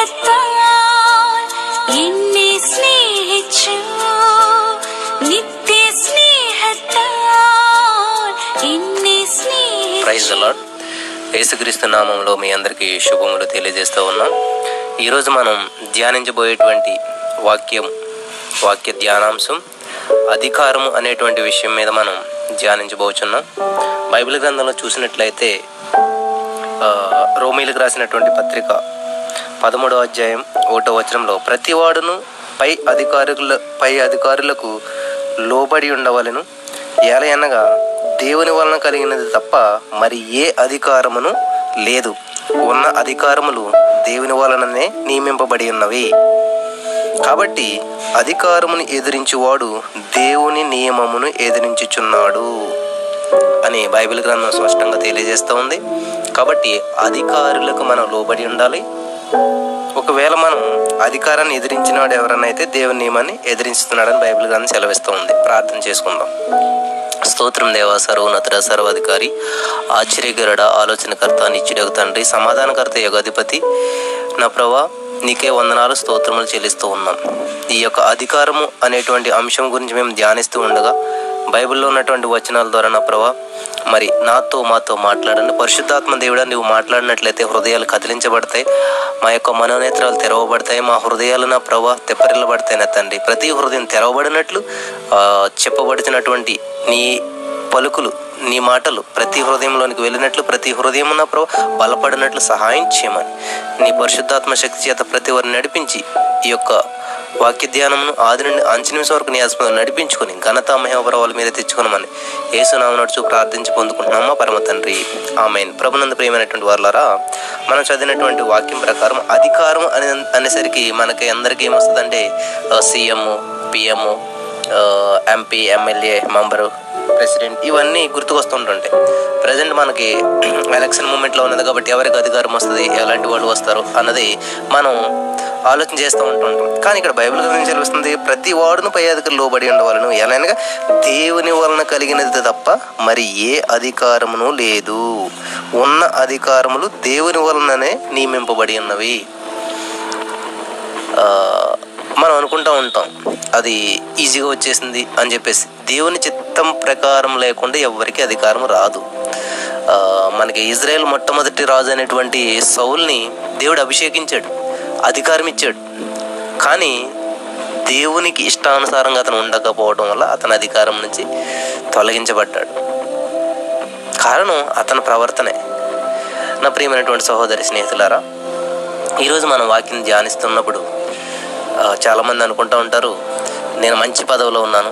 സ്നേഹത്താൽ എന്നെ സ്നേഹിച്ചു നിത്യ സ്നേഹത്താൽ എന്നെ ప్రైజ్ സ്നേഹിച്ചു లాడ్ యేసుక్రీస్తు నామంలో మీ అందరికీ శుభములు తెలియజేస్తూ ఉన్నాం ఈరోజు మనం ధ్యానించబోయేటువంటి వాక్యం వాక్య ధ్యానాంశం అధికారము అనేటువంటి విషయం మీద మనం ధ్యానించబోచున్నాం బైబిల్ గ్రంథంలో చూసినట్లయితే ఆ, రోమీలకు రాసినటువంటి పత్రిక పదమూడో అధ్యాయం ఒకటో వచనంలో ప్రతివాడును పై అధికారుల పై అధికారులకు లోబడి ఉండవలను. ఏలయనగా దేవుని వలన కలిగినది తప్ప మరి ఏ అధికారమును లేదు. ఉన్న అధికారములు దేవుని వలననే నియమింపబడి ఉన్నవి. కాబట్టి అధికారమును ఎదిరించువాడు దేవుని నియమమును ఎదిరించుచున్నాడు అని బైబిల్ గ్రంథం స్పష్టంగా తెలియజేస్తూ ఉంది. కాబట్టి అధికారులకు మనం లోబడి ఉండాలి. ఒకవేళ మనం అధికారాన్ని ఎదిరించినాడు ఎవరన్నా అయితే దేవుని నియమాన్ని ఎదిరించుతున్నాడని బైబిల్ గాని సెలవిస్తూ ఉంది. ప్రార్థన చేసుకుందాం. స్తోత్రం దేవా సర్వోన్నతుడ సర్వాధికారి ఆశ్చర్యకరుడ ఆలోచనకర్త నిత్యుడకు తండ్రి సమాధానకర్త యోగాధిపతి. నా ప్రభా నీకే వందనాలు స్తోత్రములు చెల్లిస్తూ ఉన్నాం. ఈ యొక్క అధికారము అనేటువంటి అంశం గురించి మేము ధ్యానిస్తూ ఉండగా బైబిల్లో ఉన్నటువంటి వచనాల ద్వారా నా ప్రభా మరి నాతో మాతో మాట్లాడండి. పరిశుద్ధాత్మ దేవుడా నువ్వు మాట్లాడినట్లయితే హృదయాలు కదిలించబడతాయి. మా యొక్క మనోనేత్రాలు తెరవబడతాయి. మా హృదయాలు నా ప్రభా తెప్పరిల్లబడతాయి నా తండ్రి. ప్రతి హృదయం తెరవబడినట్లు ఆ, చెప్పబడుతున్నటువంటి నీ పలుకులు నీ మాటలు ప్రతి హృదయంలోనికి వెళ్ళినట్లు ప్రతి హృదయం నా ప్రభు బలపడినట్లు సహాయం చేయమని. నీ పరిశుద్ధాత్మ శక్తి చేత ప్రతి వారిని నడిపించి ఈ యొక్క వాక్య ధ్యానమును ఆది నుండి అంచు నిమిషం వరకు నీ ఆస్పదం నడిపించుకుని ఘనత మహోపరవాల మీద తెచ్చుకోనమని ఏసునామ నడుచు ప్రార్థించి పొందుకుంటున్నామా పరమ తండ్రి. ఆమెన్. ప్రభునంద ప్రియమైనటువంటి వారులారా మనం చదివినటువంటి వాక్యం ప్రకారం అధికారం అనే అనేసరికి మనకి అందరికీ ఏమొస్తుందంటే CM PM MP MLA member president ఇవన్నీ గుర్తుకొస్తుంటుంటాయి ప్రజెంట్ మనకి ఎలక్షన్ మూమెంట్లో ఉన్నది కాబట్టి ఎవరికి అధికారం వస్తుంది ఎలాంటి వాళ్ళు వస్తారు అన్నది మనం ఆలోచన చేస్తూ ఉంటుంటాం కానీ ఇక్కడ బైబిల్ గురించి తెలుస్తుంది ప్రతి వాడును పై అధికారులు లోబడి ఉండవాలను. ఎలా దేవుని వలన కలిగినది తప్ప మరి ఏ అధికారమును లేదు. ఉన్న అధికారములు దేవుని వలననే నియమింపబడి ఉన్నవి. మనం అనుకుంటా ఉంటాం అది ఈజీగా వచ్చేసింది అని చెప్పేసి. దేవుని చిత్తం ప్రకారం లేకుండా ఎవరికి అధికారం రాదు. మనకి ఇజ్రాయెల్ మొట్టమొదటి రాజు అనేటువంటి సౌల్ని దేవుడు అభిషేకించాడు. అధికారం ఇచ్చాడు. కానీ దేవునికి ఇష్టానుసారంగా అతను ఉండకపోవడం వల్ల అతని అధికారం నుంచి తొలగించబడ్డాడు. కారణం అతని ప్రవర్తనే. నా ప్రియమైనటువంటి సహోదరి స్నేహితులారా ఈరోజు మనం వాక్యం ధ్యానిస్తున్నప్పుడు చాలామంది అనుకుంటూ ఉంటారు నేను మంచి పదవిలో ఉన్నాను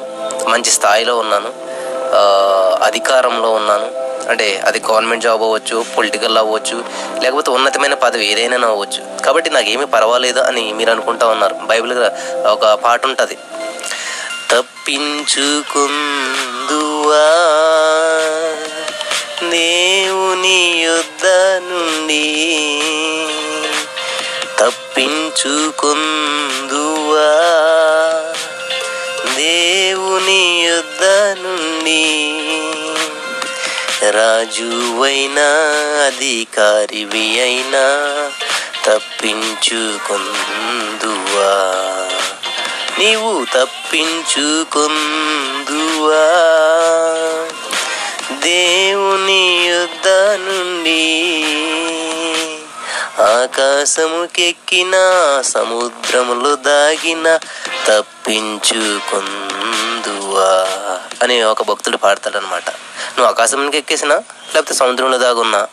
మంచి స్థాయిలో ఉన్నాను అధికారంలో ఉన్నాను అంటే అది గవర్నమెంట్ జాబ్ అవ్వచ్చు పొలిటికల్ అవ్వచ్చు లేకపోతే ఉన్నతమైన పదవి ఏదైనా అవ్వచ్చు. కాబట్టి నాకేమీ పర్వాలేదు అని మీరు అనుకుంటా ఉన్నారు. బైబిల్ ఒక పాట ఉంటుంది. తప్పించుకుందువా? దేవుని యుద్ధ నుండి తప్పించుకుందువా? దేవుని యుద్ధ నుండి రాజువైనా అధికారివి అయినా తప్పించుకుందువా? నీవు తప్పించుకుందువా? దేవుని యుద్ధ నుండి ఆకాశముకెక్కిన సముద్రములో దాగిన తప్పించుకుందువా? అని ఒక భక్తుడు పాడతాడనమాట నువ్వు ఆకాశంకి ఎక్కేసినా లేకపోతే సముద్రంలో దాగున్నా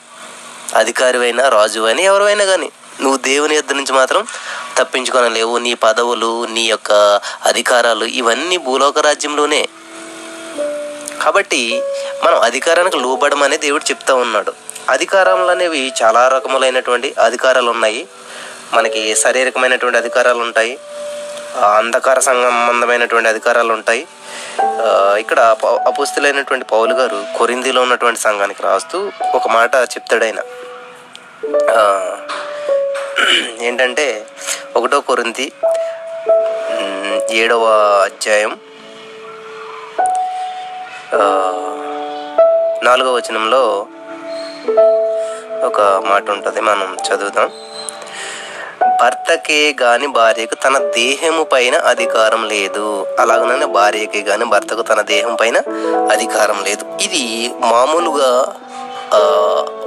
అధికారివైనా రాజువైనా ఎవరైనా కానీ నువ్వు దేవుని యొద్ద నుంచి మాత్రం తప్పించుకోనలేవు నీ పదవులు నీ యొక్క అధికారాలు ఇవన్నీ భూలోక రాజ్యంలోనే. కాబట్టి మనం అధికారానికి లోబడమని దేవుడు చెప్తా ఉన్నాడు. అధికారాలు అనేవి చాలా రకములైనటువంటి అధికారాలు ఉన్నాయి మనకి శారీరకమైనటువంటి అధికారాలు ఉంటాయి అంధకార సంబంధమైనటువంటి అధికారాలు ఉంటాయి ఇక్కడ అపుస్తులైనటువంటి పౌలు గారు కొరిందిలో ఉన్నటువంటి సంఘానికి రాస్తూ ఒక మాట చెప్తాడైన. ఏంటంటే ఒకటో కొరింది ఏడవ అధ్యాయం నాలుగవ వచనంలో ఒక మాట ఉంటుంది మనం చదువుదాం. భర్తకే గాని భార్యకు తన దేహము పైన అధికారం లేదు. అలాగనే భార్యకే గాని భర్తకు తన దేహం పైన అధికారం లేదు. ఇది మామూలుగా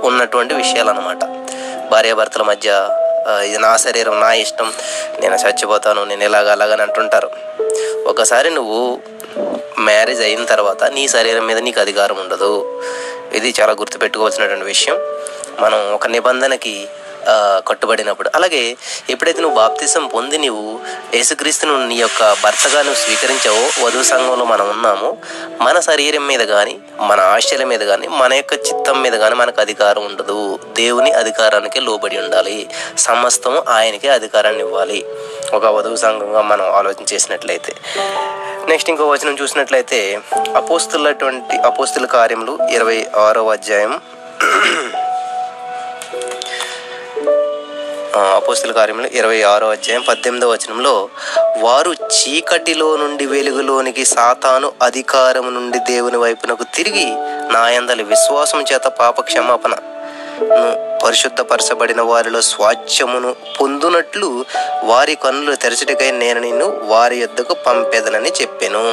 ఉన్నటువంటి విషయాలు అనమాట భార్యాభర్తల మధ్య ఇది నా శరీరం నా ఇష్టం నేను చచ్చిపోతాను నేను ఇలాగ అలాగని అంటుంటారు. ఒకసారి నువ్వు మ్యారేజ్ అయిన తర్వాత నీ శరీరం మీద నీకు అధికారం ఉండదు. ఇది చాలా గుర్తుపెట్టుకోవాల్సినటువంటి విషయం. మనం ఒక నిబంధనకి కట్టుబడినప్పుడు. అలాగే ఎప్పుడైతే నువ్వు బాప్తిసం పొంది నీవు యేసుక్రీస్తును నీ యొక్క భర్తగా నువ్వు స్వీకరించావో వధువు సంఘంలో మనం ఉన్నాము మన శరీరం మీద కానీ మన ఆశల మీద కానీ మన యొక్క చిత్తం మీద కానీ మనకు అధికారం ఉండదు. దేవుని అధికారానికి లోబడి ఉండాలి. సమస్తము ఆయనకే అధికారాన్ని ఇవ్వాలి. ఒక వధువు సంఘంగా మనం ఆలోచన చేసినట్లయితే. నెక్స్ట్ ఇంకో వచనం చూసినట్లయితే అపోస్తులటువంటి అపోస్తుల కార్యములు ఇరవై ఆరో అధ్యాయం. అపోస్తుల కార్యంలో ఇరవై ఆరో అధ్యాయం పద్దెనిమిదో వచనంలో వారు చీకటిలో నుండి వెలుగులోనికి సాతాను అధికారము నుండి దేవుని వైపునకు తిరిగి నాయందలి విశ్వాసం చేత పాప క్షమాపణ పరిశుద్ధపరచబడిన వారిలో స్వాచ్ఛమును పొందునట్లు వారి కన్నులు తెరచడికై నేను నిన్ను వారి యొద్దకు పంపేదనని చెప్పాను.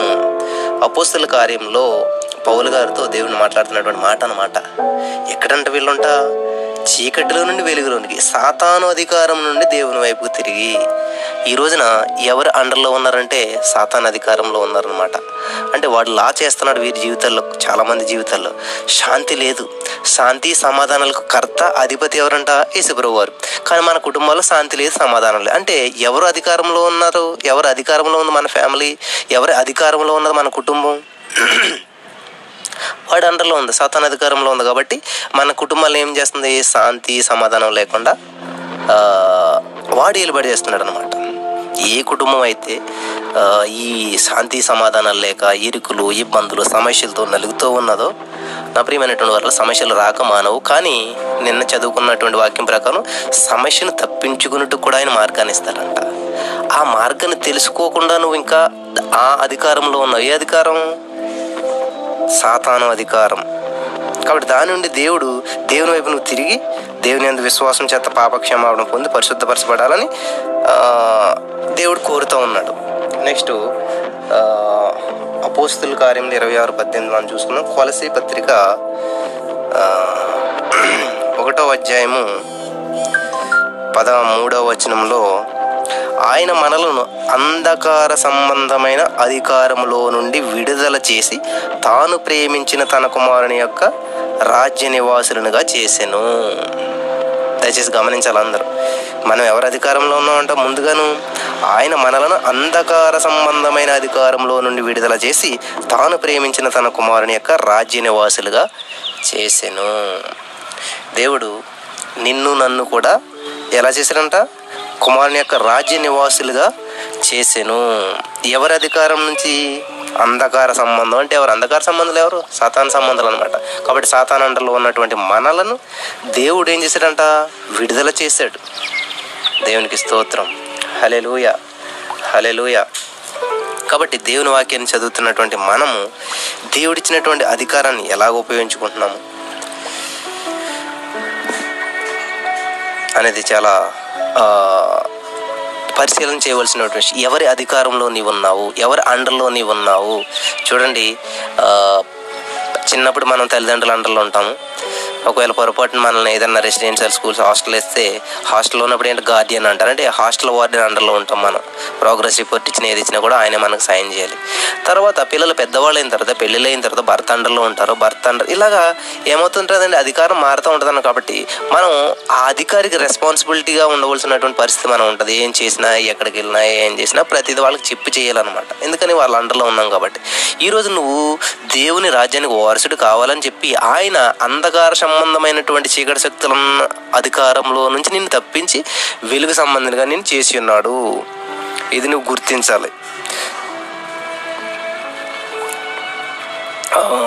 అపోస్తుల కార్యంలో పౌలు గారితో దేవుని మాట్లాడుతున్నటువంటి మాట అన్నమాట ఎక్కడంట వీళ్ళుంటా? చీకటిలో నుండి వెలుగులోనికి సాతాను అధికారం నుండి దేవుని వైపుకు తిరిగి ఈ రోజున ఎవరు అండర్లో ఉన్నారంటే సాతాన్ అధికారంలో ఉన్నారనమాట అంటే వాడు లా చేస్తున్నాడు వీరి జీవితాల్లో చాలామంది జీవితాల్లో. శాంతి లేదు. శాంతి సమాధానాలకు కర్త అధిపతి ఎవరంట? యేసుప్రభు వారు కానీ మన కుటుంబాల్లో శాంతి లేదు సమాధానం లేదు. అంటే ఎవరు అధికారంలో ఉన్నారు? ఎవరు అధికారంలో ఉంది మన ఫ్యామిలీ? ఎవరి అధికారంలో ఉన్నది మన కుటుంబం? వాడి అండర్లో ఉంది సాతాన్ అధికారంలో ఉంది కాబట్టి మన కుటుంబాలు ఏం చేస్తుంది? శాంతి సమాధానం లేకుండా వాడు ఏలుబడి చేస్తున్నాడు అనమాట ఏ కుటుంబం అయితే ఈ శాంతి సమాధానాలు లేక ఇరుకులు ఇబ్బందులు సమస్యలతో నలుగుతూ ఉన్నదో నా ప్రియమైనటువంటి వాళ్ళ సమస్యలు రాక మానవు. కానీ నిన్న చదువుకున్నటువంటి వాక్యం ప్రకారం సమస్యను తప్పించుకున్నట్టు కూడా ఆయన మార్గాన్ని ఇస్తారంట ఆ మార్గాన్ని తెలుసుకోకుండా నువ్వు ఇంకా ఆ అధికారంలో ఉన్నావు. ఏ అధికారం? సాతాను అధికారం. కాబట్టి దాని నుండి దేవుడు దేవుని వైపు నువ్వు తిరిగి దేవుని అందు విశ్వాసం చేత పాపక్షమాపణ పొంది పరిశుద్ధపరచబడాలని దేవుడు కోరుతూ ఉన్నాడు. నెక్స్ట్ అపోస్తుల కార్యంలో ఇరవై ఆరు పద్దెనిమిది మనం చూసుకున్నాం. కొలసి పత్రిక ఒకటో అధ్యాయము పదమూడవ వచనంలో ఆయన మనలను అంధకార సంబంధమైన అధికారములో నుండి విడుదల చేసి తాను ప్రేమించిన తన కుమారుని యొక్క రాజ్య నివాసులనుగా చేసెను. దయచేసి గమనించాలి అందరూ. మనం ఎవరి అధికారంలో ఉన్నామంటే ముందుగాను ఆయన మనలను అంధకార సంబంధమైన అధికారంలో నుండి విడుదల చేసి తాను ప్రేమించిన తన కుమారుని యొక్క రాజ్య నివాసులుగా చేసెను. దేవుడు నిన్ను నన్ను కూడా ఎలా చేశాడంట? కుమారుని యొక్క రాజ్య నివాసులుగా చేసెను. ఎవరి అధికారం నుంచి? అంధకార సంబంధం. అంటే ఎవరు? అంధకార సంబంధాలు ఎవరు? సాతాన్ సంబంధాలు అనమాట కాబట్టి సాతాన్ అండలో ఉన్నటువంటి మనలను దేవుడు ఏం చేశాడంట? విడుదల చేశాడు. దేవునికి స్తోత్రం. హలెలుయ హలెలుయ కాబట్టి దేవుని వాక్యాన్ని చదువుతున్నటువంటి మనము దేవుడిచ్చినటువంటి అధికారాన్ని ఎలాగ ఉపయోగించుకుంటున్నాము? అనేది చాలా పరిశీలన చేయవలసినటువంటి విషయం. ఎవరి అధికారంలో నీవు ఉన్నావు? ఎవరి అండర్లో నీవు ఉన్నావు? చూడండి చిన్నప్పుడు మనం తల్లిదండ్రుల అండర్లో ఉంటాము. ఒకవేళ పొరపాటున మనల్ని ఏదైనా రెసిడెన్షియల్ స్కూల్స్ హాస్టల్ వేస్తే హాస్టల్లో ఉన్నప్పుడు ఏంటి గార్డియన్ అంటారు. అంటే హాస్టల్ వార్డెన్ అండర్లో ఉంటాం మనం. ప్రోగ్రెస్ రిపోర్ట్ ఇచ్చిన ఏది ఇచ్చినా కూడా ఆయన మనకు సాయం చేయాలి. తర్వాత పిల్లలు పెద్దవాళ్ళు అయిన తర్వాత పెళ్ళిళ్ళు అయిన తర్వాత భర్త అండర్లో ఉంటారు. భర్త అండర్ ఇలాగా ఏమవుతుంటుందండి అధికారం మారుతూ ఉంటుందన్న కాబట్టి మనం ఆ అధికారికి రెస్పాన్సిబిలిటీగా ఉండవలసినటువంటి పరిస్థితి మనం ఉంటుంది. ఏం చేసినా ఎక్కడికి వెళ్ళినా ఏం చేసినా ప్రతిదీ వాళ్ళకి చెప్పు చేయాలన్నమాట. ఎందుకని వాళ్ళ అండర్లో ఉన్నాం కాబట్టి. ఈరోజు నువ్వు దేవుని రాజ్యానికి వారసుడు కావాలని చెప్పి ఆయన అంధకార సంబంధమైనటువంటి చీకటి శక్తుల అధికారంలో నుంచి నిన్ను తప్పించి వెలుగు సంబంధంగా నేను చేసి ఉన్నాడు. ఇది నువ్వు గుర్తించాలి.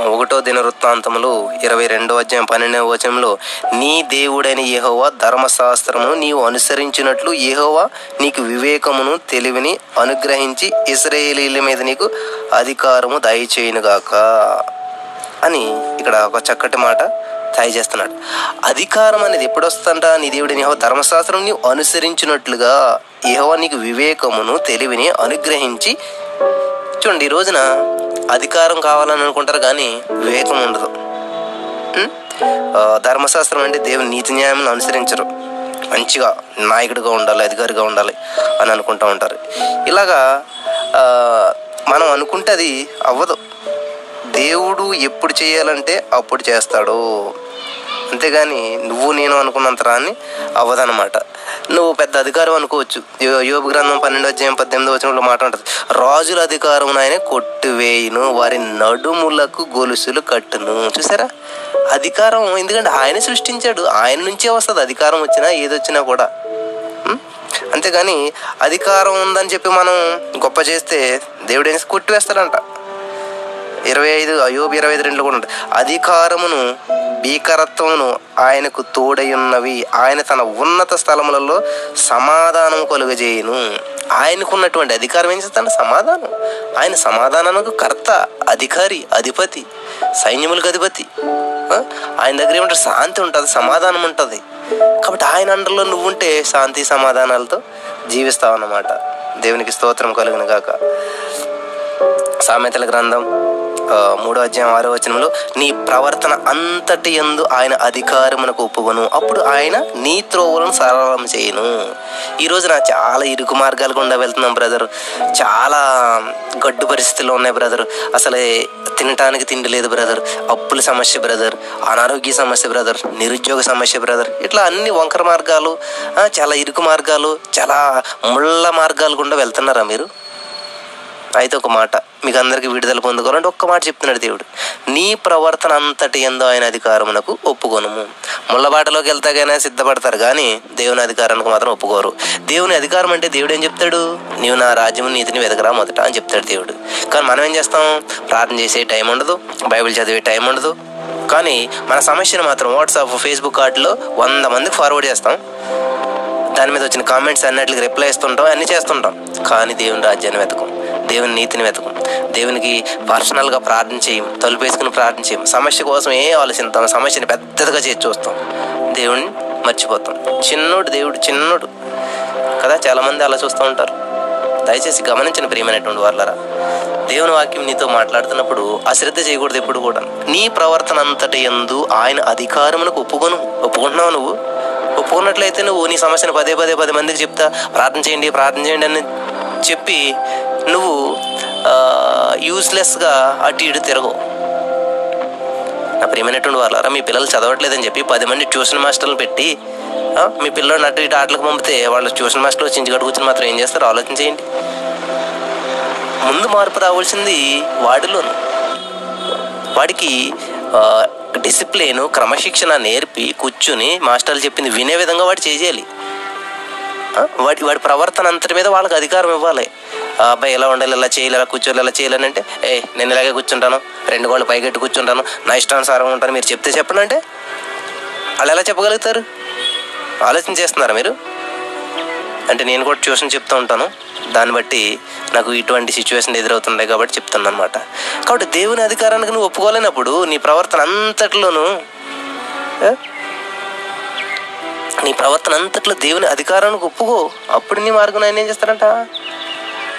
ఒకటో దిన వృత్తాంతములు ఇరవై రెండో అధ్యాయం పన్నెండవ వచనంలో నీ దేవుడైన ఏహోవా ధర్మశాస్త్రమును నీవు అనుసరించినట్లు ఏహోవా నీకు వివేకమును తెలివిని అనుగ్రహించి ఇస్రాయేలీల మీద నీకు అధికారము దయచేయునుగాక. అని ఇక్కడ ఒక చక్కటి మాట తయారు చేస్తున్నాడు అధికారం అనేది ఎప్పుడు నీ దేవుడిని యహో ధర్మశాస్త్రం నీవు అనుసరించినట్లుగా యహో నీకు వివేకమును తెలివిని అనుగ్రహించి చూడండి ఈ రోజున అధికారం కావాలని అనుకుంటారు కానీ వివేకం ఉండదు. ధర్మశాస్త్రం అంటే దేవుని నీతి న్యాయం అనుసరించరు. మంచిగా నాయకుడిగా ఉండాలి అధికారిగా ఉండాలి అని అనుకుంటూ ఉంటారు. ఇలాగా మనం అనుకుంటే అది అవ్వదు. దేవుడు ఎప్పుడు చేయాలంటే అప్పుడు చేస్తాడు. అంతేగాని నువ్వు నేను అనుకున్నంత రాని అవ్వదనమాట నువ్వు పెద్ద అధికారం అనుకోవచ్చు. యోగ గ్రంథం పన్నెండు అధ్యాయం పద్దెనిమిది వచ్చినప్పుడు మాట ఉంటుంది. రాజుల అధికారం ఆయన కొట్టువేయును వారి నడుములకు గొలుసులు కట్టును. చూసారా? అధికారం ఎందుకంటే ఆయన సృష్టించాడు. ఆయన నుంచే వస్తుంది. అధికారం వచ్చినా ఏదొచ్చినా కూడా. అంతేగాని అధికారం ఉందని చెప్పి మనం గొప్ప చేస్తే దేవుడు కొట్టివేస్తాడంట. ఇరవై ఐదు అయోబి ఇరవై ఐదు రెండులో కూడా ఉంటుంది. అధికారమును భీకరత్వమును ఆయనకు తోడయున్నవి. ఆయన తన ఉన్నత స్థలములలో సమాధానం కలుగజేయును. ఆయనకున్నటువంటి అధికారం ఏం చేస్తాడు? సమాధానం. ఆయన సమాధానానికి కర్త అధికారి అధిపతి సైన్యములకు అధిపతి. ఆయన దగ్గర ఏమంటారు శాంతి ఉంటుంది సమాధానం ఉంటుంది. కాబట్టి ఆయన అండర్లో నువ్వుంటే శాంతి సమాధానాలతో జీవిస్తావు అన్నమాట దేవునికి స్తోత్రం కలుగును గాక. సామెతల గ్రంథం మూడో అధ్యాయం ఆరో వచనంలో నీ ప్రవర్తన అంతటి ఎందు ఆయన అధికారమునకు ఒప్పుకొను. అప్పుడు ఆయన నీ త్రోవలను సరళం చేయను. ఈరోజు నా చాలా ఇరుకు మార్గాలు గుండా వెళ్తున్నాం బ్రదర్. చాలా గడ్డు పరిస్థితుల్లో ఉన్నాయి బ్రదర్. అసలే తినటానికి తిండి లేదు బ్రదర్. అప్పుల సమస్య బ్రదర్. అనారోగ్య సమస్య బ్రదర్. నిరుద్యోగ సమస్య బ్రదర్. ఇట్లా అన్ని వంకర మార్గాలు చాలా ఇరుకు మార్గాలు చాలా ముళ్ళ మార్గాలు గుండా వెళ్తున్నారా మీరు? అయితే ఒక మాట మీకు అందరికీ విడుదల పొందుకోవాలంటే ఒక్క మాట చెప్తున్నాడు దేవుడు. నీ ప్రవర్తన అంతటి ఎందో ఆయన అధికారమునకు ఒప్పుకొనుము. ముళ్ళబాటలోకి వెళ్తాకైనా సిద్ధపడతారు కానీ దేవుని అధికారానికి మాత్రం ఒప్పుకోరు. దేవుని అధికారం అంటే దేవుడు ఏం చెప్తాడు? నీవు నా రాజ్యము నీతిని వెతకరా మొదట అని చెప్తాడు దేవుడు. కానీ మనం ఏం చేస్తాం? ప్రార్థన చేసే టైం ఉండదు బైబిల్ చదివే టైం ఉండదు. కానీ మన సమస్యను మాత్రం వాట్సాప్ ఫేస్బుక్ వాటిలో వంద మందికి ఫార్వర్డ్ చేస్తాం. దాని మీద వచ్చిన కామెంట్స్ అన్నిటికి రిప్లై ఇస్తుంటాం అన్ని చేస్తుంటాం. కానీ దేవుని రాజ్యాన్ని వెతకం. దేవుని నీతిని వెతకం దేవునికి పర్సనల్గా ప్రార్థన చేయం తలుపేసుకుని ప్రార్థన చేయం. సమస్య కోసం ఏ ఆలోచిస్తాం? సమస్యని పెద్దదిగా చేసి చూస్తాం. దేవుడిని మర్చిపోతాం. చిన్నోడు దేవుడు చిన్నోడు. కదా చాలామంది అలా చూస్తూ ఉంటారు. దయచేసి గమనించిన ప్రియమైనటువంటి వాళ్ళరా దేవుని వాక్యం నీతో మాట్లాడుతున్నప్పుడు అశ్రద్ధ చేయకూడదు ఎప్పుడు కూడా. నీ ప్రవర్తన అంతటి ఎందు ఆయన అధికారమునకు ఒప్పుకొను ఒప్పుకుంటున్నావు నువ్వు? ఒప్పుకున్నట్లయితే నువ్వు నీ సమస్యను పదే పదే పది మందికి చెప్తా ప్రార్థన చేయండి ప్రార్థన చేయండి అని చెప్పి నువ్వు యూస్లెస్గా అటు ఇటు తిరగవు. నా ప్రియమైనటువంటి వాళ్ళారా మీ పిల్లలు చదవట్లేదని చెప్పి పది మంది ట్యూషన్ మాస్టర్లు పెట్టి మీ పిల్లలు అటు ఇటు ఆటలకు పంపితే వాళ్ళు ట్యూషన్ మాస్టర్లు వచ్చి ఇంటికి కూర్చొని మాత్రం ఏం చేస్తారు? ఆలోచించేయండి. ముందు మార్పు రావాల్సింది వాడిలోను. వాడికి డిసిప్లిన్ క్రమశిక్షణ నేర్పి కూర్చుని మాస్టర్లు చెప్పింది వినే విధంగా వాడు చేయాలి వాడి వాడి ప్రవర్తన అంతటి మీద వాళ్ళకి అధికారం ఇవ్వాలి. అబ్బాయి ఎలా ఉండాలి? ఎలా చేయాలి? ఇలా కూర్చోవాలి? ఎలా చేయాలని అంటే ఏ నేను ఇలాగే కూర్చుంటాను. రెండు గోళ్ళు పైకెట్టు కూర్చుంటాను. నా ఇష్టానుసారం ఉంటాను. మీరు చెప్తే చెప్పండి అంటే వాళ్ళు ఎలా చెప్పగలుగుతారు? ఆలోచన చేస్తున్నారా మీరు? అంటే నేను కూడా ట్యూషన్ చెప్తూ ఉంటాను. దాన్ని బట్టి నాకు ఇటువంటి సిచ్యువేషన్ ఎదురవుతున్నాయి కాబట్టి చెప్తున్నాను అనమాట కాబట్టి దేవుని అధికారానికి నువ్వు ఒప్పుకోలేనప్పుడు నీ ప్రవర్తన అంతట్లోనూ నీ ప్రవర్తన అంతట్లో దేవుని అధికారానికి ఒప్పుకో. అప్పుడు నీ మార్గం ఆయన ఏం చేస్తారంట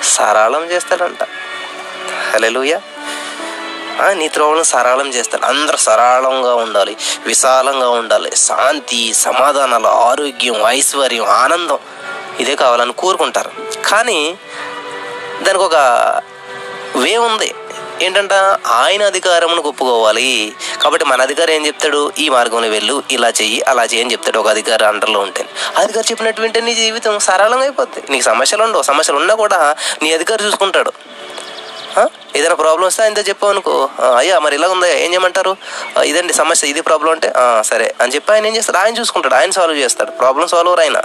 సరళం చేస్తాడంట. హలోయ నీ త్రోవలను సరళం చేస్తాడు. అందరు సరళంగా ఉండాలి విశాలంగా ఉండాలి. శాంతి సమాధానాలు ఆరోగ్యం ఐశ్వర్యం ఆనందం ఇదే కావాలని కోరుకుంటారు. కానీ దానికి ఒక వే ఉంది. ఏంటంట ఆయన అధికారమును ఒప్పుకోవాలి. కాబట్టి మన అధికారం ఏం చెప్తాడు? ఈ మార్గంలో వెళ్ళు ఇలా చెయ్యి అలా చెయ్యి అని చెప్తాడు ఒక అధికారి అండర్లో ఉంటే. అధికారి చెప్పినట్టు నీ జీవితం సరళంగా అయిపోద్ది. నీకు సమస్యలు ఉండవు. సమస్యలు ఉన్నా కూడా నీ అధికారి చూసుకుంటాడు. ఏదైనా ప్రాబ్లం వస్తే ఆయనతో చెప్పావు అనుకో. అయ్యా మరి ఇలా ఉందా? ఏం చేయమంటారు? ఇదండి సమస్య ఇది ప్రాబ్లం అంటే "ఆ, సరే అని చెప్పి ఆయన ఏం చేస్తాడు? ఆయన చూసుకుంటాడు. ఆయన సాల్వ్ చేస్తాడు. ప్రాబ్లం సాల్వర్ ఆయన.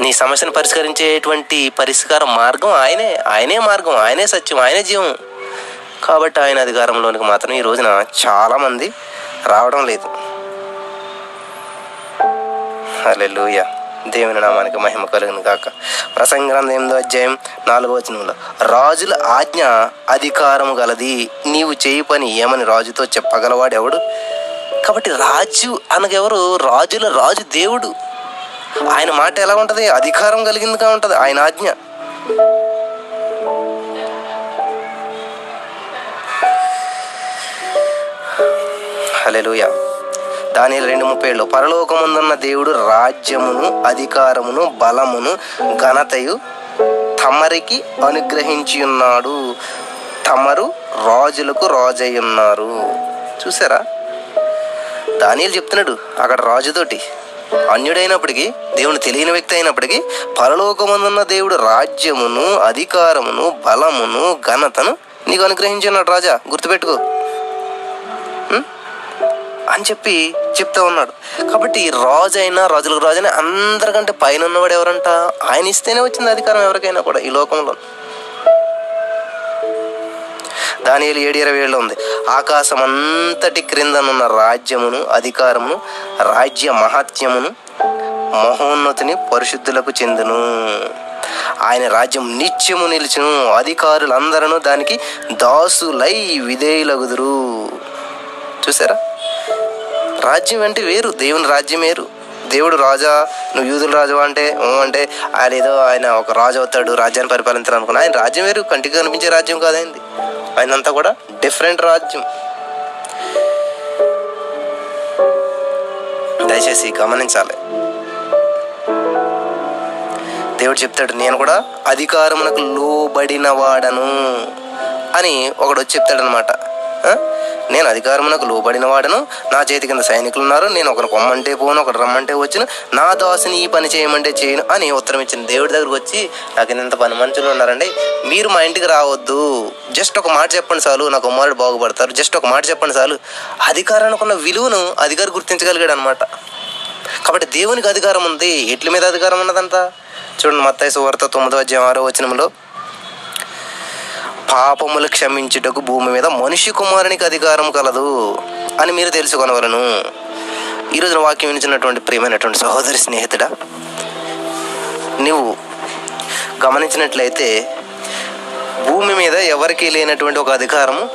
నీ సమస్యను పరిష్కరించేటువంటి పరిష్కార మార్గం ఆయనే ఆయనే మార్గం ఆయనే సత్యం ఆయనే జీవం. కాబట్టి ఆయన అధికారంలోనికి మాత్రం ఈ రోజున చాలామంది రావడం లేదు. హల్లెలూయా. దేవుని నామానికి మహిమ కలుగును కాక ప్రసంగ్రంథం ఎనిమిదో అధ్యాయం నాలుగో వచనంలో రాజుల ఆజ్ఞ అధికారము గలది నీవు చేయి పని ఏమని రాజుతో చెప్పగలవాడు ఎవడు కాబట్టి రాజు అనగెవరు? రాజుల రాజు దేవుడు. ఆయన మాట ఎలా ఉంటుంది? అధికారం కలిగిందిగా ఉంటుంది. ఆయన ఆజ్ఞ. హలెలుయా దాని రెండు ముప్పై ఏళ్ళు పరలోకముందున్న దేవుడు రాజ్యమును అధికారమును బలమును ఘనతయు తమరికి అనుగ్రహించి ఉన్నాడు. తమరు రాజులకు రాజై ఉన్నారు చూసారా? దానియలు చెప్తున్నాడు అక్కడ రాజుతోటి. అన్యుడైనప్పటికీ దేవుని తెలియని వ్యక్తి అయినప్పటికీ పరలోకమందున్న దేవుడు రాజ్యమును అధికారమును బలమును ఘనతను నీకు అనుగ్రహించున్నాడు రాజా. గుర్తుపెట్టుకో. అని చెప్పి చెప్తా ఉన్నాడు. కాబట్టి రాజు అయినా రాజులకు రాజు అయినా అందరికంటే పైన ఉన్నవాడు ఎవరంట? ఆయన ఇస్తేనే వచ్చింది అధికారం ఎవరికైనా కూడా ఈ లోకంలో. దానియేలు ఏడు ఇరవై ఏళ్ళు ఉంది. ఆకాశం అంతటి క్రిందనున్న రాజ్యమును అధికారమును రాజ్య మహాత్యమును మహోన్నతిని పరిశుద్ధులకు చెందును. ఆయన రాజ్యం నిత్యము నిలుచును. అధికారులందరూ దానికి దాసులై విధేయులగుదురు. చూసారా రాజ్యం అంటే వేరు దేవుని రాజ్యం వేరు. దేవుడు రాజా నువ్వు యూదుల రాజు అంటే? అంటే ఆయన ఏదో ఆయన ఒక రాజు అవుతాడు రాజ్యాన్ని పరిపాలించాలనుకున్నా. ఆయన రాజ్యం వేరు కంటికి కనిపించే రాజ్యం కాదైంది అయినంత కూడా డిఫరెంట్ రాజ్యం. దయచేసి గమనించాలి. దేవుడు చెప్తాడు నేను కూడా అధికారమునకు లోబడిన వాడను అని ఒకడు వచ్చి నేను అధికారమునకు లోబడిన వాడను నా చేతి కింద సైనికులు ఉన్నారు నేను ఒకరు కొమ్మంటే పోను ఒకరు రమ్మంటే వచ్చిన. నా దాసుని ఈ పని చేయమంటే చేయను అని ఉత్తరం ఇచ్చిన దేవుడి దగ్గరకు వచ్చి నాకు ఇంత పని మనుషులు ఉన్నారండి మీరు మా ఇంటికి రావద్దు. జస్ట్ ఒక మాట చెప్పండి చాలు నా కుమారుడు బాగుపడతారు. జస్ట్ ఒక మాట చెప్పండి చాలు అధికారానికి ఉన్న విలువను అధికారి గుర్తించగలిగాడు అనమాట కాబట్టి దేవునికి అధికారం ఉంది. ఎట్ల మీద అధికారం ఉన్నదంట చూడండి మత్తాయి సువార్త తొమ్మిదో అధ్యాయం ఆరో వచనంలో పాపములు క్షమించుటకు భూమి మీద మనిషి కుమారునికి అధికారం కలదు అని మీరు తెలుసుకొనవలను. ఈ వాక్యం వినిచినటువంటి ప్రియమైనటువంటి సహోదరి స్నేహితుడా నువ్వు గమనించినట్లయితే భూమి మీద ఎవరికీ లేనటువంటి ఒక అధికారము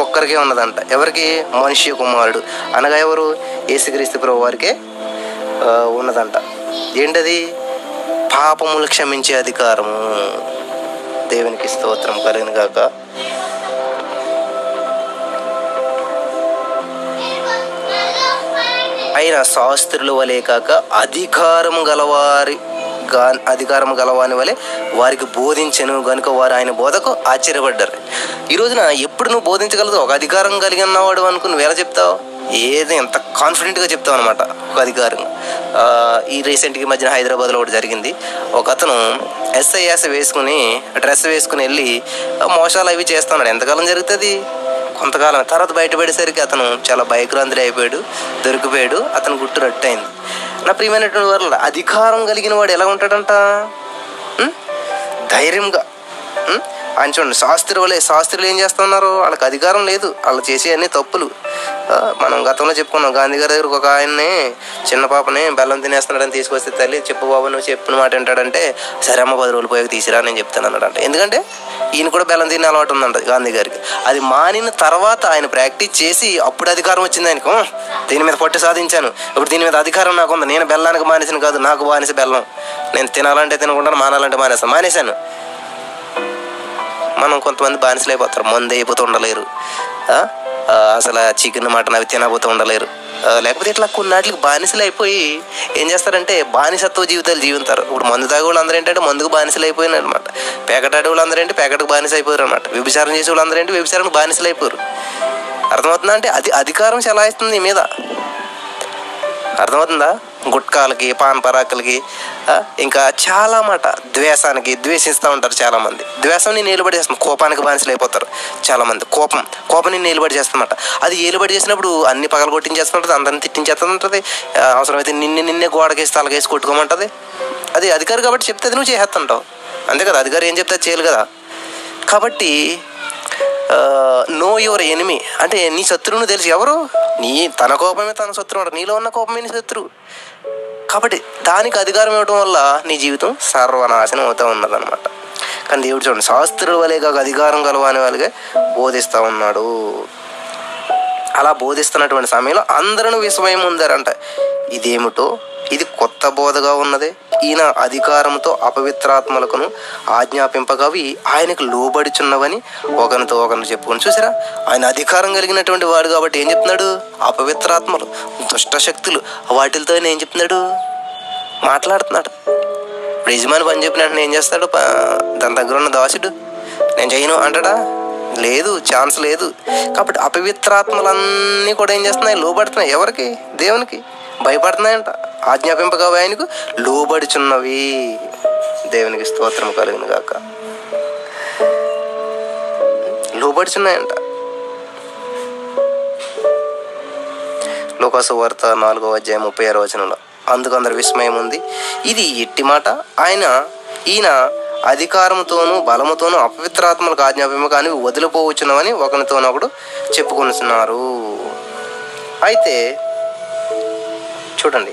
ఒక్కరికే ఉన్నదంట. ఎవరికి? మనిషి కుమారుడు. అనగా ఎవరు? ఏసుక్రీస్తు ప్రభు వారికే ఉన్నదంట. ఏంటది? పాపములు క్షమించే అధికారము. దేవునికి స్తోత్రం కలిగిన గాక అయిన శాస్త్రుల వలె కాక అధికారం గలవారి గా అధికారం గలవాని వలె వారికి బోధించను కనుక వారు ఆయన బోధకు ఆశ్చర్యపడ్డారు. ఈ రోజున ఎప్పుడు నువ్వు బోధించగలదు ఒక అధికారం కలిగి ఉన్నవాడు అనుకుని వేళ చెప్తావు? ఏది ఎంత కాన్ఫిడెంట్గా చెప్తాం అనమాట ఒక అధికారం. ఈ రీసెంట్గా మధ్యన హైదరాబాద్లో ఒకటి జరిగింది. ఒక అతను ఎస్ఐఎస్ వేసుకుని డ్రెస్ వేసుకుని వెళ్ళి మోసాలు అవి చేస్తున్నాడు ఎంతకాలం జరుగుతుంది? కొంతకాలం తర్వాత బయటపడేసరికి అతను చాలా భయక్రాంతుడు అయిపోయాడు దొరికిపోయాడు అతను గుట్టు రట్టయింది. నా ప్రియమైనటువంటి వాళ్ళ అధికారం కలిగిన వాడు ఎలా ఉంటాడంట? ధైర్యంగా. ఆయన చూడండి. శాస్త్రి శాస్త్రులు ఏం చేస్తున్నారు? వాళ్ళకి అధికారం లేదు. వాళ్ళు చేసే అన్ని తప్పులు. మనం గతంలో చెప్పుకున్నాం గాంధీ గారి దగ్గర ఒక ఆయన్ని చిన్న పాపని బెల్లం తినేస్తున్నాడని తీసుకొస్తే తల్లి చెప్పు బాబు నువ్వు చెప్పిన మాట ఏంటాడంటే సరే అమ్మ పది రోజులు పోయాక తీసిరా నేను చెప్తాను అన్నాడంట. ఎందుకంటే ఈయన కూడా బెల్లం తినే అలవాటు ఉందంట గాంధీ గారికి. అది మానిన తర్వాత ఆయన ప్రాక్టీస్ చేసి అప్పుడు అధికారం వచ్చింది ఆయనకు. దీని మీద పట్టు సాధించాను. ఇప్పుడు దీని మీద అధికారం నాకు ఉంది నేను బెల్లానికి మానేసిన కాదు నాకు మానేసి బెల్లం. నేను తినాలంటే తినకుండా మానాలంటే మానేస్తాను. మానేశాను. మనం కొంతమంది బానిసలు అయిపోతారు మందు అయిపోతూ ఉండలేరు. అసలు చికెన్ మటన్ అవి తినబోతూ ఉండలేరు. లేకపోతే ఇట్లా కొన్నాటికి బానిసలు అయిపోయి ఏం చేస్తారంటే బానిసత్వ జీవితాలు జీవితారు. ఇప్పుడు మందు తాగే వాళ్ళు అందరూ ఏంటంటే మందుకు బానిసలు అయిపోయిన అనమాట పేకటాడే వాళ్ళు అందరూ ఏంటి పేకటకు బానిస అయిపోయారు అనమాట వ్యభిచారం చేసే వాళ్ళు అందరూ ఏంటి వ్యభిచారానికి బానిసలు అయిపోయారు అర్థమవుతుందా అంటే అది అధికారం చెలాయిస్తుంది మీద. అర్థమవుతుందా? గుట్కాలకి పాన్ పరాకులకి ఇంకా చాలా మాట ద్వేషానికి ద్వేషిస్తూ ఉంటారు చాలామంది. ద్వేషంని నిలబడి చేస్తాను కోపానికి బానిసలు అయిపోతారు చాలామంది. కోపం కోపాన్ని నిలబడి చేస్తానమాట అది ఏలుబడి చేసినప్పుడు అన్ని పగలు కొట్టించేస్తుంటుంది అందరిని తిట్టించేస్తుంటుంది అవసరమైతే నిన్ను నిన్నే గోడకేసి తలకేసి కొట్టుకోమంటుంది. అది అధికారి కాబట్టి చెప్తే అది నువ్వు చేసేస్తుంటావు. అంతే కదా అధికారి ఏం చెప్తే చేయాలి కదా. కాబట్టి నో యువర్ ఎనిమి అంటే నీ శత్రువును తెలుసు ఎవరు? నీ తన కోపమే తన శత్రువు నీలో ఉన్న కోపమే నీ శత్రువు. కాబట్టి దానికి అధికారం ఇవ్వడం వల్ల నీ జీవితం సర్వనాశనం అవుతూ ఉన్నదన్నమాట. కానీ దేవుడు చూడండి శాస్త్రుల వలె కాక అధికారం కలవని వాళ్ళగా బోధిస్తూ ఉన్నాడు. అలా బోధిస్తున్నటువంటి సమయంలో అందరూ విస్మయం ఉందారంట ఇదేమిటో ఇది కొత్త బోధగా ఉన్నది. ఈయన అధికారంతో అపవిత్రాత్మలకును ఆజ్ఞాపింపగవి ఆయనకు లోబడుచున్నవని ఒకరితో ఒకరిని చెప్పుకొని చూసారా? ఆయన అధికారం కలిగినటువంటి వాడు కాబట్టి ఏం చెప్తున్నాడు? అపవిత్రాత్మలు దుష్ట శక్తులు వాటితో ఏం చెప్తున్నాడు? మాట్లాడుతున్నాడు. ఇప్పుడు యజమాని పని చెప్పిన ఏం చేస్తాడు? ప- దాని దగ్గర ఉన్న దాసుడు నేను చేయను అంటాడా? లేదు ఛాన్స్ లేదు. కాబట్టి అపవిత్రాత్మలన్నీ కూడా ఏం చేస్తున్నాయి? లోబడుతున్నాయి. ఎవరికి? దేవునికి. భయపడుతున్నాయంట. ఆజ్ఞాపింపగా ఆయనకు. లోబడుచున్నవి. దేవునికి స్తోత్రం కలిగిన గాక. లోబడుచున్నాయంట. లోకాసు వార్త నాలుగో అధ్యాయం ముప్పై ఆరు వచనంలో. అందుకు అందరు విస్మయం ఉంది. ఇది ఎట్టి మాట. ఆయన ఈయన అధికారంతోనూ బలముతోనూ అపవిత్రాత్మలకు ఆజ్ఞాపము కానీ వదిలిపోవచ్చునవని ఒకరితోనొకడు చెప్పుకొనిస్తున్నారు అయితే చూడండి.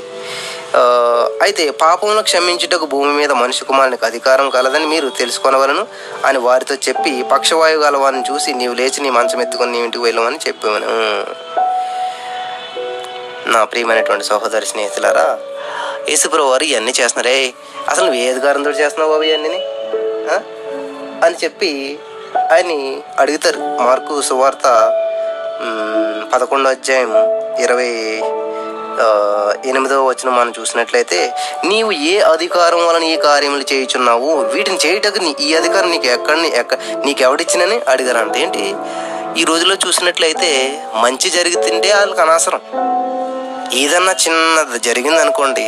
అయితే పాపమును క్షమించుటకు భూమి మీద మనిషి కుమారునికి అధికారం కలదని మీరు తెలుసుకొనవలను అని వారితో చెప్పి పక్షవాయువు గలవారిని చూసి నీవు లేచి నీ మంచం ఎత్తుకొని నీ ఇంటికి వెళ్ళమని చెప్పాను. నా ప్రియమైనటువంటి సహోదరి స్నేహితులారా యేసుప్రభు వారు ఇవన్నీ చేస్తున్నారే. అసలు నువ్వు ఏ అధికారంతో చేస్తున్నావు బాబు ఇవన్నీ అని చెప్పి ఆయన్ని అడుగుతారు. మార్కు సువార్త పదకొండో అధ్యాయం ఇరవై ఎనిమిదో వచ్చిన మనం చూసినట్లయితే నీవు ఏ అధికారం వలన ఈ కార్యములు చేయుచున్నావు? వీటిని చేయుటకు నీ ఈ అధికారం నీకు ఎక్కడ ఎక్క నీకు ఎవడిచ్చినని అడిగారు అంటే ఏంటి? ఈ రోజులో చూసినట్లయితే మంచి జరుగుతుంటే వాళ్ళకి అనవసరం. ఏదన్నా చిన్నది జరిగింది అనుకోండి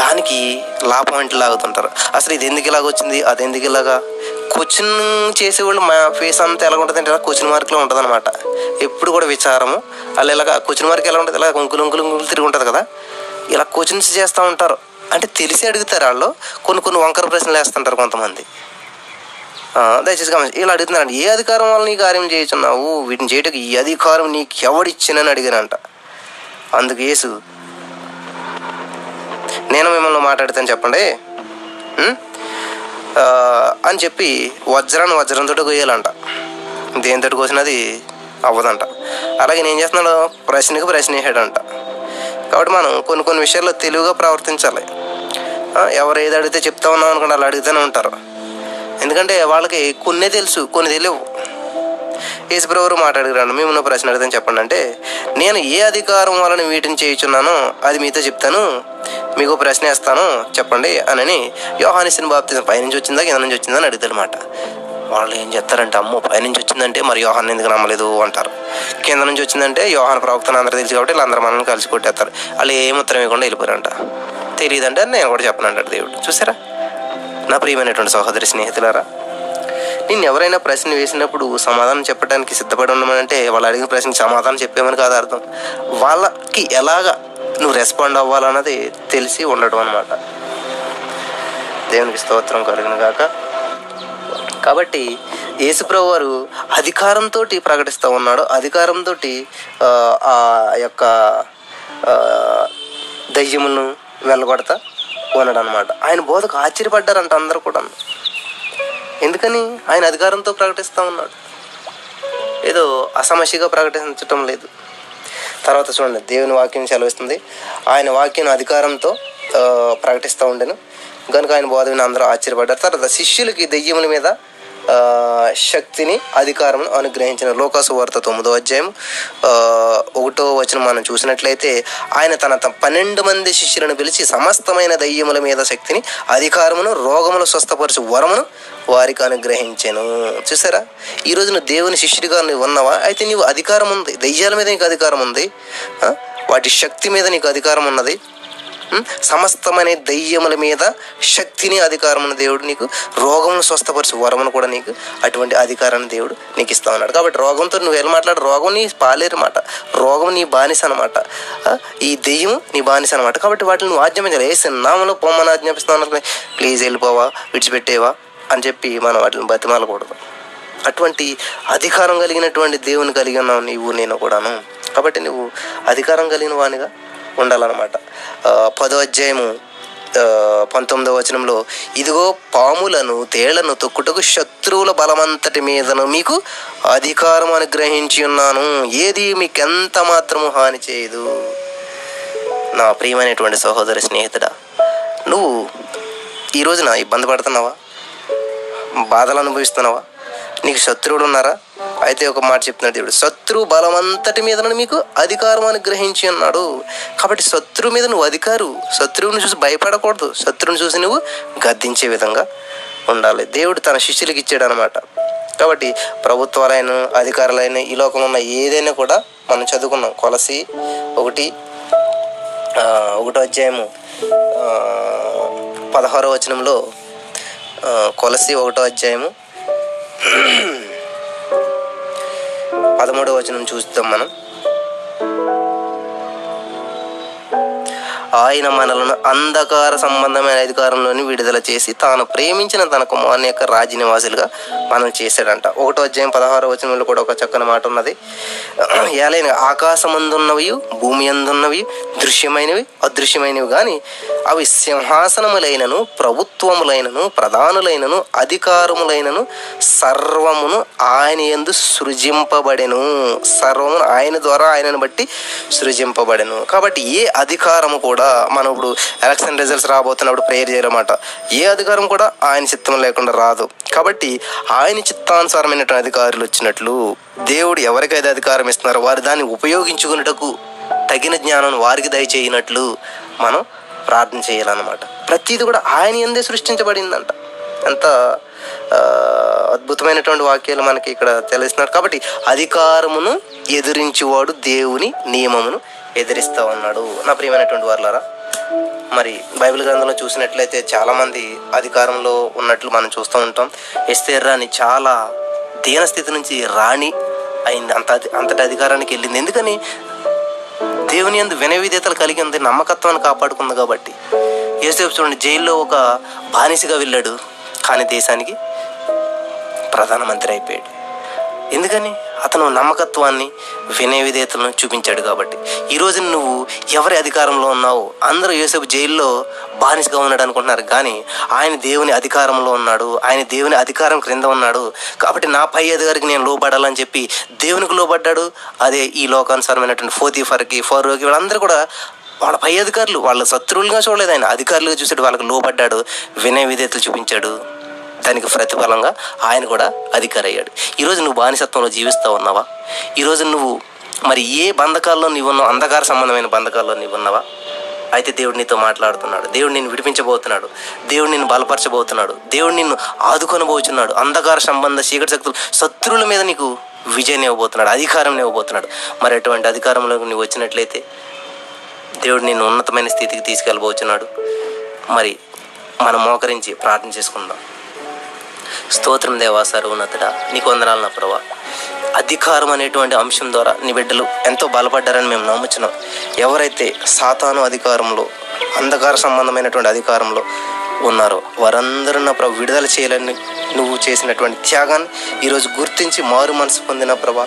దానికి లా పాయింట్ లాగుతుంటారు. అసలు ఇది ఎందుకు ఇలాగ వచ్చింది? అది ఎందుకు ఇలాగా? క్వశ్చన్ చేసేవాళ్ళు మా ఫేస్ అంతా ఎలా ఉంటుంది అంటే ఇలా క్వశ్చన్ మార్క్లో ఉంటుంది అనమాట ఎప్పుడు కూడా విచారము. అలా ఇలాగా క్వశ్చన్ మార్క్ ఎలా ఉంటుంది? ఇలా ఉంకులు ఉంకులు ఉంకులు తిరిగి ఉంటుంది కదా. ఇలా క్వశ్చన్స్ చేస్తూ ఉంటారు. అంటే తెలిసి అడుగుతారు వాళ్ళు. కొన్ని కొన్ని వంకర ప్రశ్నలు వేస్తుంటారు కొంతమంది. దయచేసి గమనించి ఇలా అడుగుతున్నారండి ఏ అధికారం వల్ల నీ కార్యం చేయుచున్నావు? వీటిని చేయటకు ఈ అధికారం నీకు ఎవడిచ్చినని అడిగానంట అందుకు యేసు నేను మిమ్మల్ని మాట్లాడతాను చెప్పండి. అని చెప్పి వజ్రాన్ని వజ్రంతో కొయ్యాలంట. దేనితోటి కోసినది అవ్వదంట. అలాగే నేను చేస్తున్నాడు ప్రశ్నకు ప్రశ్న వేసాడంట. కాబట్టి మనం కొన్ని కొన్ని విషయాల్లో తెలివిగా ప్రవర్తించాలి. ఎవరు ఏది అడిగితే చెప్తా ఉన్నాం అనుకోండి అలా అడుగుతూనే ఉంటారు. ఎందుకంటే వాళ్ళకి కొన్ని తెలుసు కొన్ని తెలియవు. యేసుప్రభువు మాట్లాడుకురాను మేము ఉన్న ప్రశ్న అడిగితే చెప్పండి అంటే నేను ఏ అధికారం వలన వీటిని చేయుచున్నానో అది మీతో చెప్తాను. మీకు ప్రశ్న వేస్తాను చెప్పండి అని యోహానిసిన బాప్తిజం పైనుంచి వచ్చిందా కింద నుంచి వచ్చిందా అని అడుగుతారు అనమాట వాళ్ళు ఏం చెప్తారంటే అమ్మో పైనుంచి వచ్చిందంటే మరి యోహాన్ ఎందుకు నమ్మలేదు అంటారు. కింద నుంచి వచ్చిందంటే యోహాన్ ప్రవక్తను అందరూ తెలుసు కాబట్టి వీళ్ళందరూ మనల్ని కలిసి కొట్టేస్తారు. వాళ్ళు ఏం ఉత్తరం ఇవ్వకుండా వెళ్ళిపోయారంట. తెలియదంటే నేను కూడా చెప్పను అంటాడు దేవుడు. చూసారా నా ప్రియమైనటువంటి సహోదరి స్నేహితులారా నేను ఎవరైనా ప్రశ్న వేసినప్పుడు సమాధానం చెప్పడానికి సిద్ధపడి ఉండమనంటే వాళ్ళు అడిగిన ప్రశ్నకి సమాధానం చెప్పేమని కాదు అర్థం. వాళ్ళకి ఎలాగా నువ్వు రెస్పాండ్ అవ్వాలన్నది తెలిసి ఉండడం అనమాట దేవునికి స్తోత్రం కలిగిన కాక కాబట్టి యేసుప్రభు వారు అధికారంతో ప్రకటిస్తూ ఉన్నాడు. అధికారంతో ఆ యొక్క ఆ, దయ్యములను వెళ్ళగొడతా ఉన్నాడు అనమాట ఆయన బోధకు ఆశ్చర్యపడ్డారంట అందరూ కూడా. ఎందుకని? ఆయన అధికారంతో ప్రకటిస్తూ ఉన్నాడు. ఏదో అసమసిగా ప్రకటించటం లేదు. తర్వాత చూడండి దేవుని వాక్యం సెలవిస్తుంది. ఆయన వాక్యం అధికారంతో ప్రకటిస్తూ ఉండెను. కనుక ఆయన బోధ విని అందరూ ఆశ్చర్యపడ్డారు. తర్వాత శిష్యులకి దెయ్యముల మీద శక్తిని అధికారమును అనుగ్రహించిన లోకాసు వార్త తొమ్మిదో అధ్యాయం. ఒకటో వచనం మనం చూసినట్లయితే ఆయన తన త- పన్నెండు మంది శిష్యులను పిలిచి సమస్తమైన దయ్యముల మీద శక్తిని అధికారమును రోగములు స్వస్థపరచు వరమును వారికి అనుగ్రహించాను. చూసారా? ఈ నువ్వు దేవుని శిష్యుడిగా నువ్వు ఉన్నావా? అయితే నీవు అధికారం ఉంది దయ్యాల మీద నీకు అధికారం ఉంది వాటి శక్తి మీద నీకు అధికారం ఉన్నది సమస్తమనే దయ్యముల మీద శక్తిని అధికారమును దేవుడు నీకు రోగమును స్వస్థపరచు వరమును కూడా నీకు అటువంటి అధికారాన్ని దేవుడు నీకు ఇస్తా ఉన్నాడు. కాబట్టి రోగంతో నువ్వు ఎలా మాట్లాడు? రోగం నీ పాలేరమాట. రోగం నీ బానిస అనమాట ఈ దెయ్యం నీ బానిస అనమాట కాబట్టి వాటిని నువ్వు ఆజ్ఞాపించాలి. ఏ సిన్నామలో పొమ్మని ఆజ్ఞాపిస్తావు ప్లీజ్ వెళ్ళిపోవా విడిచిపెట్టేవా అని చెప్పి మనం వాటిని బతిమాలకూడదు. అటువంటి అధికారం కలిగినటువంటి దేవుని కలిగి ఉన్నావు నీవు నేను కూడాను. కాబట్టి నువ్వు అధికారం కలిగిన వానిగా ఉండాలన్నమాట. పదో అధ్యాయము పంతొమ్మిదవ వచనంలో ఇదిగో పాములను తేళ్ళను తొక్కుటకు శత్రువుల బలమంతటి మీదను మీకు అధికారం అనుగ్రహించి ఉన్నాను. ఏది మీకు ఎంత మాత్రము హాని చేయదు. నా ప్రియమైనటువంటి సహోదరి స్నేహితుడా నువ్వు ఈ రోజున ఇబ్బంది పడుతున్నావా? బాధలు అనుభవిస్తున్నావా? నీకు శత్రువులు ఉన్నారా? అయితే ఒక మాట చెప్తున్నాడు దేవుడు. శత్రువు బలమంతటి మీద మీకు అధికారం అనుగ్రహించి ఉన్నాడు. కాబట్టి శత్రువు మీద నువ్వు అధికారు. శత్రువుని చూసి భయపడకూడదు. శత్రువుని చూసి నువ్వు గద్దించే విధంగా ఉండాలి. దేవుడు తన శిష్యులకు ఇచ్చాడు అనమాట కాబట్టి ప్రభుత్వాలైన అధికారులైన ఈ లోకంలో ఉన్న ఏదైనా కూడా మనం చదువుకున్నాం. కొలసి ఒకటి ఒకటో అధ్యాయము పదహారో వచనంలో కొలసి ఒకటో అధ్యాయము పదమూడవ వచనం చూస్తాం మనం. ఆయన మనలను అంధకార సంబంధమైన అధికారంలోని విడుదల చేసి తాను ప్రేమించిన తన కుమారుని యొక్క రాజనివాసులుగా మనం చేశాడంట. ఒకటో అధ్యాయం పదహారు వచనంలో కూడా ఒక చక్కని మాట ఉన్నది. ఏలైన ఆకాశమందున్నవి భూమి అందున్నవి దృశ్యమైనవి అదృశ్యమైనవి కానీ అవి సింహాసనములైనను ప్రభుత్వములైనను ప్రధానులైనను అధికారములైనను సర్వమును ఆయన ఎందు సృజింపబడెను. సర్వమును ఆయన ద్వారా ఆయనను బట్టి సృజింపబడెను. కాబట్టి ఏ అధికారము కూడా మనం ఇప్పుడు ఎలక్షన్ రిజల్ట్స్ రాబోతున్నప్పుడు ప్రేయర్ చేయాలన్నమాట ఏ అధికారం కూడా ఆయన చిత్తం లేకుండా రాదు. కాబట్టి ఆయన చిత్తానుసారమైనటువంటి అధికారులు వచ్చినట్లు దేవుడు ఎవరికైతే అధికారం ఇస్తున్నారో వారు దాన్ని ఉపయోగించుకున్నటకు తగిన జ్ఞానం వారికి దయచేయనట్లు మనం ప్రార్థన చేయాలన్నమాట. ప్రతిది కూడా ఆయన ఎందే సృష్టించబడిందంట. ఎంత అద్భుతమైనటువంటి వాక్యాలు మనకి ఇక్కడ తెలిసినాడు కాబట్టి అధికారమును ఎదిరించేవాడు దేవుని నియమమును ఎదిరిస్తా ఉన్నాడు. నా ప్రియమైనటువంటి వారులారా మరి బైబిల్ గ్రంథంలో చూసినట్లయితే చాలామంది అధికారంలో ఉన్నట్లు మనం చూస్తూ ఉంటాం. ఎస్తేర్ రాణి చాలా దీనస్థితి నుంచి రాణి అయింది. అంత అంతటి అధికారానికి వెళ్ళింది. ఎందుకని? దేవుని ఎందు వినవిధేతలు కలిగి ఉంది నమ్మకత్వాన్ని కాపాడుకుంది కాబట్టి. యేసేపు చూడండి జైల్లో ఒక బానిసగా వెళ్ళాడు. కానీ దేశానికి ప్రధానమంత్రి అయిపోయాడు. ఎందుకని? అతను నమ్మకత్వాన్ని వినయ విధేయతలను చూపించాడు కాబట్టి. ఈరోజు నువ్వు ఎవరి అధికారంలో ఉన్నావు అందరూ యోసేపు జైల్లో బానిసగా ఉన్నాడు అనుకుంటున్నారు. కానీ ఆయన దేవుని అధికారంలో ఉన్నాడు ఆయన దేవుని అధికారం క్రింద ఉన్నాడు. కాబట్టి నా పై అధికారికి నేను లోబడాలని చెప్పి దేవునికి లోబడ్డాడు. అదే ఈ లోకానుసారమైనటువంటి ఫోతీఫర్కి ఫరోకి వీళ్ళందరూ కూడా వాళ్ళ పై అధికారులు వాళ్ళ శత్రువులుగా చూడలేదు ఆయన. అధికారులుగా చూసాడు వాళ్ళకి లోబడ్డాడు వినయ విధేయతలు చూపించాడు. దానికి ప్రతిఫలంగా ఆయన కూడా అధికారయ్యాడు. ఈరోజు నువ్వు బానిసత్వంలో జీవిస్తూ ఉన్నావా? ఈరోజు నువ్వు మరి ఏ బంధకాల్లో నీవు ఉన్నావు అంధకార సంబంధమైన బంధకాల్లో నీవు ఉన్నావా అయితే దేవుడు నీతో మాట్లాడుతున్నాడు. దేవుడు నిన్ను విడిపించబోతున్నాడు. దేవుడు నిన్ను బలపరచబోతున్నాడు. దేవుడు నిన్ను ఆదుకొనబోతున్నాడు అంధకార సంబంధ చీకటి శక్తులు శత్రువుల మీద నీకు విజయం ఇవ్వబోతున్నాడు. అధికారం ఇవ్వబోతున్నాడు. మరి అటువంటి అధికారంలోకి నువ్వు వచ్చినట్లయితే దేవుడు నిన్ను ఉన్నతమైన స్థితికి తీసుకెళ్ళబోతున్నాడు మరి మనం మోకరించి ప్రార్థన చేసుకుందాం. స్తోత్రం దేవా సర్వోన్నతుడ నీకు వందనాలు నా ప్రభా. అధికారం అనేటువంటి అంశం ద్వారా నీ బిడ్డలు ఎంతో బలపడ్డారని మేము నమ్ముచున్నాం. ఎవరైతే సాతాను అధికారంలో అంధకార సంబంధమైనటువంటి అధికారంలో ఉన్నారో వారందరూ నా ప్రభు విడుదల చేయాలని నువ్వు చేసినటువంటి త్యాగాన్ని ఈరోజు గుర్తించి మారు మనసు పొందిన ప్రభా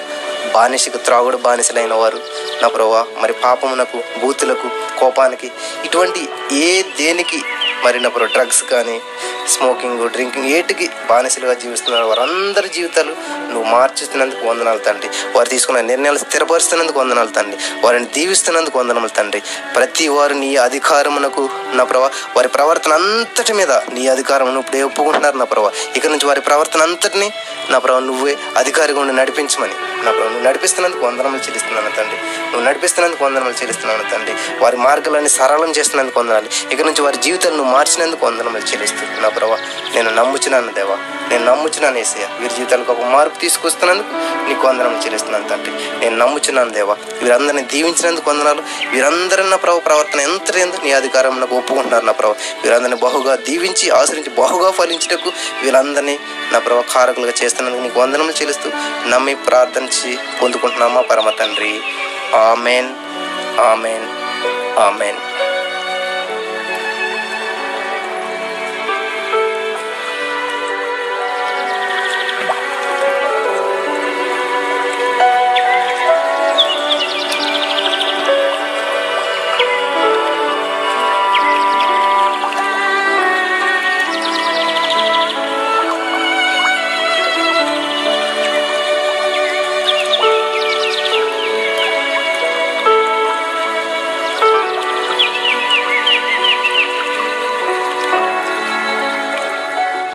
బానిసకు త్రాగుడు బానిసలైన వారు నా ప్రభా. మరి పాపమునకు బూతులకు కోపానికి ఇటువంటి ఏ దేనికి మరి నా ప్రభు డ్రగ్స్ కానీ స్మోకింగ్ డ్రింకింగ్ ఏటికి బానిసలుగా జీవిస్తున్నారు వారందరి జీవితాలు నువ్వు మార్చిస్తున్నందుకు వందనాలు తండ్రి. వారు తీసుకున్న నిర్ణయాలు స్థిరపరుస్తున్నందుకు వందనాలు తండ్రి. వారిని దీవిస్తున్నందుకు వందనాలు తండ్రి. ప్రతి వారు నీ అధికారమునకు నా ప్రభా వారి ప్రవర్తన అంతటి మీద నీ అధికారమును ఇప్పుడే ఒప్పుకుంటున్నారు నా ప్రభా. ఇక నుంచి వారి ప్రవర్తన అంతటిని నా ప్రభా నువ్వే అధికారిగా ఉండి నడిపించమని నా ప్రభా నువ్వు నడిపిస్తున్నందుకు వందనములు చెల్లిస్తున్నాను తండ్రి. నువ్వు నడిపిస్తున్నందుకు వందనములు చెల్లిస్తున్నాను తండ్రి. వారి మార్గాలన్నీ సరళం చేస్తున్నందుకు వందనాలు. ఇక నుంచి వారి జీవితాలను నువ్వు మార్చినందుకు వందనములు చెల్లిస్తున్నాను నా ప్రభా నేను నమ్ముచున్నాను దేవా. నేను నమ్ముచున్నాను ఏసయ్య. వీరి జీవితాలకు ఒక మార్పు తీసుకొస్తున్నందుకు నీకు వందనం చెల్లిస్తున్నాను తండ్రి. నేను నమ్ముచున్నాను దేవా. వీరందరిని దీవించినందుకు వందనాలు. వీరందరూ నా ప్రభు ప్రవర్తన ఎంత ఏందో నీ అధికారం నాకు ఒప్పుకుంటున్నారు నా ప్రభు. వీరందరిని బహుగా దీవించి ఆశ్రయించి బహుగా ఫలించటకు వీరందరినీ నా ప్రభు కారకులుగా చేస్తున్నందుకు నీకు వందనములు చెల్లిస్తూ నమ్మి ప్రార్థించి పొందుకుంటున్నామా పరమ తండ్రి. ఆమెన్. ఆమెన్. ఆమెన్.